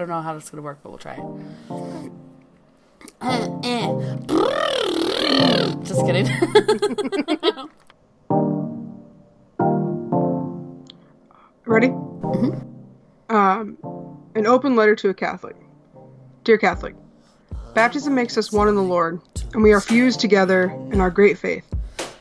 don't know how this is gonna work, but we'll try it. Uh. Just kidding. Ready? Mm-hmm. Um, an open letter to a Catholic. Dear Catholic, baptism makes us one in the Lord, and we are fused together in our great faith.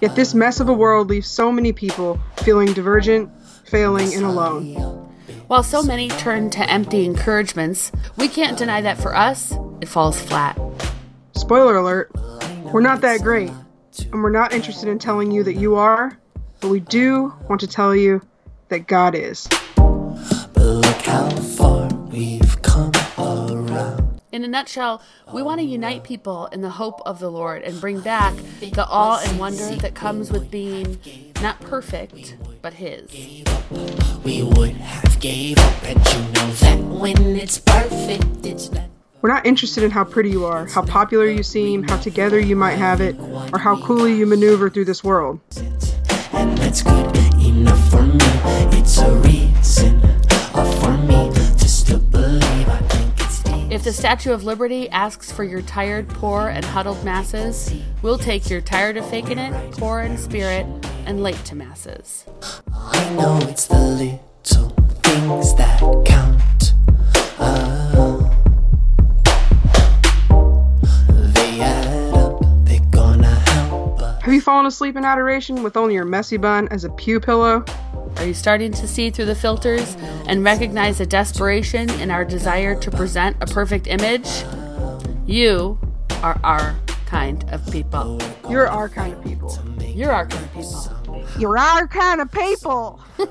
Yet this mess of a world leaves so many people feeling divergent, failing, and alone. While so many turn to empty encouragements, we can't deny that for us, it falls flat. Spoiler alert, we're not that great, and we're not interested in telling you that you are, but we do want to tell you that God is. But look how far we've come around. In a nutshell, we want to unite people in the hope of the Lord and bring back the awe and wonder that comes with being not perfect, but His. We would have gave up, and you know that when it's perfect, it's not. We're not interested in how pretty you are, how popular you seem, how together you might have it, or how coolly you maneuver through this world. And that's good enough for me. It's a reason uh, for me to believe. I think it's deep. If the Statue of Liberty asks for your tired, poor, and huddled masses, we'll take your tired of faking it, poor in spirit, and late to masses. I know it's the you fallen asleep in adoration with only your messy bun as a pew pillow? Are you starting to see through the filters and recognize the desperation in our desire to present a perfect image? You are our kind of people. You're our kind of people. You're our kind of people. You're our kind of people.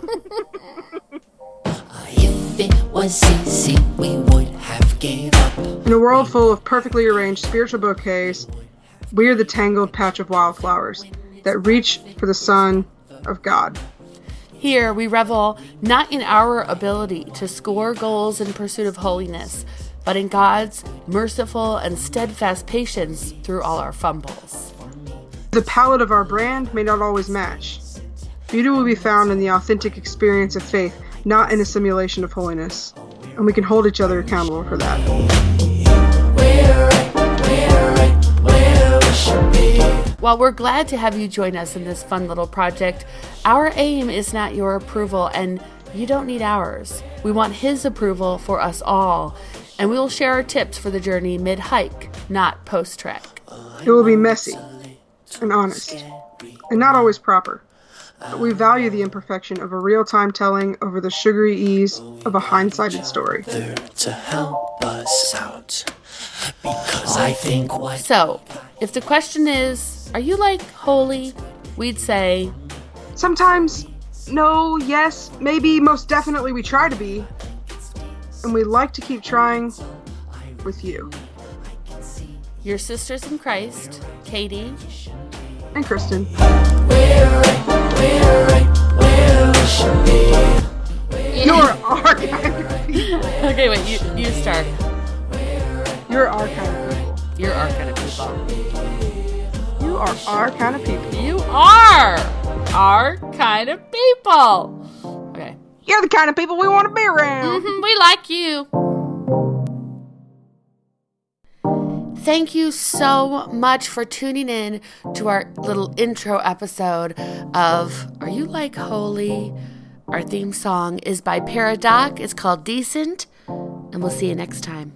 If it was easy, we would have gave up. In a world full of perfectly arranged spiritual bouquets, we are the tangled patch of wildflowers that reach for the Son of God. Here we revel not in our ability to score goals in pursuit of holiness, but in God's merciful and steadfast patience through all our fumbles. The palette of our brand may not always match. Beauty will be found in the authentic experience of faith, not in a simulation of holiness. And we can hold each other accountable for that. While we're glad to have you join us in this fun little project, our aim is not your approval, and you don't need ours. We want His approval for us all, and we will share our tips for the journey mid hike, not post trek. It will be messy and honest, and not always proper. But we value the imperfection of a real time telling over the sugary ease of a hindsighted story. To help us out. Because I think what So, if the question is, are you like holy? We'd say, Sometimes, no, yes, maybe, most definitely we try to be. And we like to keep trying with you. your sisters in Christ, Katie, And Kristen. We're right, where we should be. You're our kind of people. Okay, wait, you, you start. You're our kind of people. You're our kind of people. You are our kind of people. You are our kind of people. Okay. You're the kind of people we want to be around. Mhm, we like you. Thank you so much for tuning in to our little intro episode of Are You Like Holy? Our theme song is by Paradoc. It's called Decent, and we'll see you next time.